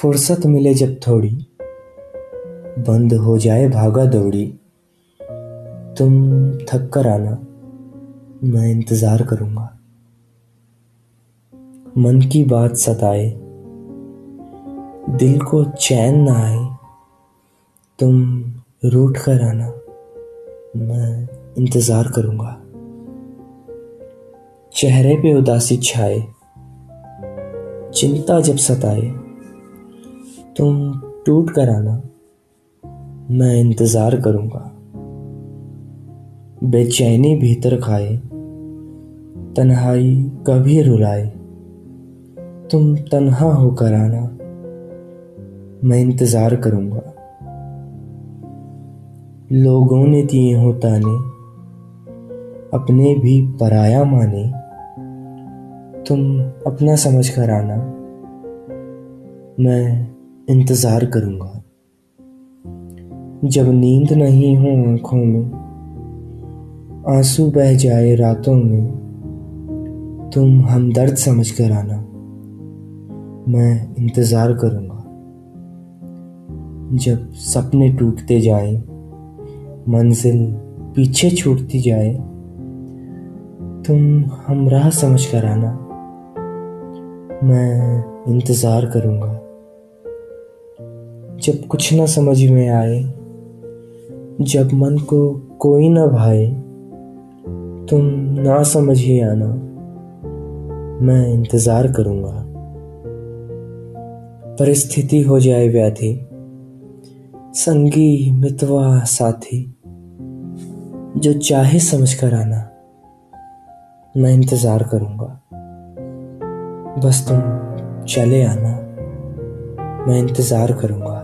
फुर्सत मिले जब थोड़ी, बंद हो जाए भागा दौड़ी। तुम थक कर आना, मैं इंतज़ार करूँगा। मन की बात सताए, दिल को चैन ना आए, तुम रूठ कर आना, मैं इंतज़ार करूँगा। चेहरे पे उदासी छाए, चिंता जब सताए तुम टूट कर आना, मैं इंतज़ार करूँगा। बेचैनी भीतर खाए, तन्हाई कभी रुलाए। तुम तन्हा होकर आना, मैं इंतज़ार करूँगा। लोगों ने दिए हो ताने, अपने भी पराया माने। तुम अपना समझ कर आना, मैं इंतज़ार करूँगा। जब नींद नहीं हो आँखों में, आँसू बह जाए रातों में, तुम हमदर्द समझ कर आना। मैं इंतज़ार करूँगा। जब सपने टूटते जाएँ, मंजिल पीछे छूटती जाए, तुम हमराह समझ कर आना। मैं इंतज़ार करूँगा। जब कुछ ना समझ में आए, जब मन को कोई ना भाए, तुम ना समझ ही आना, मैं इंतज़ार करूँगा। परिस्थिति हो जाए व्याधि, संगी, मितवा, साथी, जो चाहे समझ कर आना, मैं इंतज़ार करूँगा। बस तुम चले आना, मैं इंतज़ार करूँगा।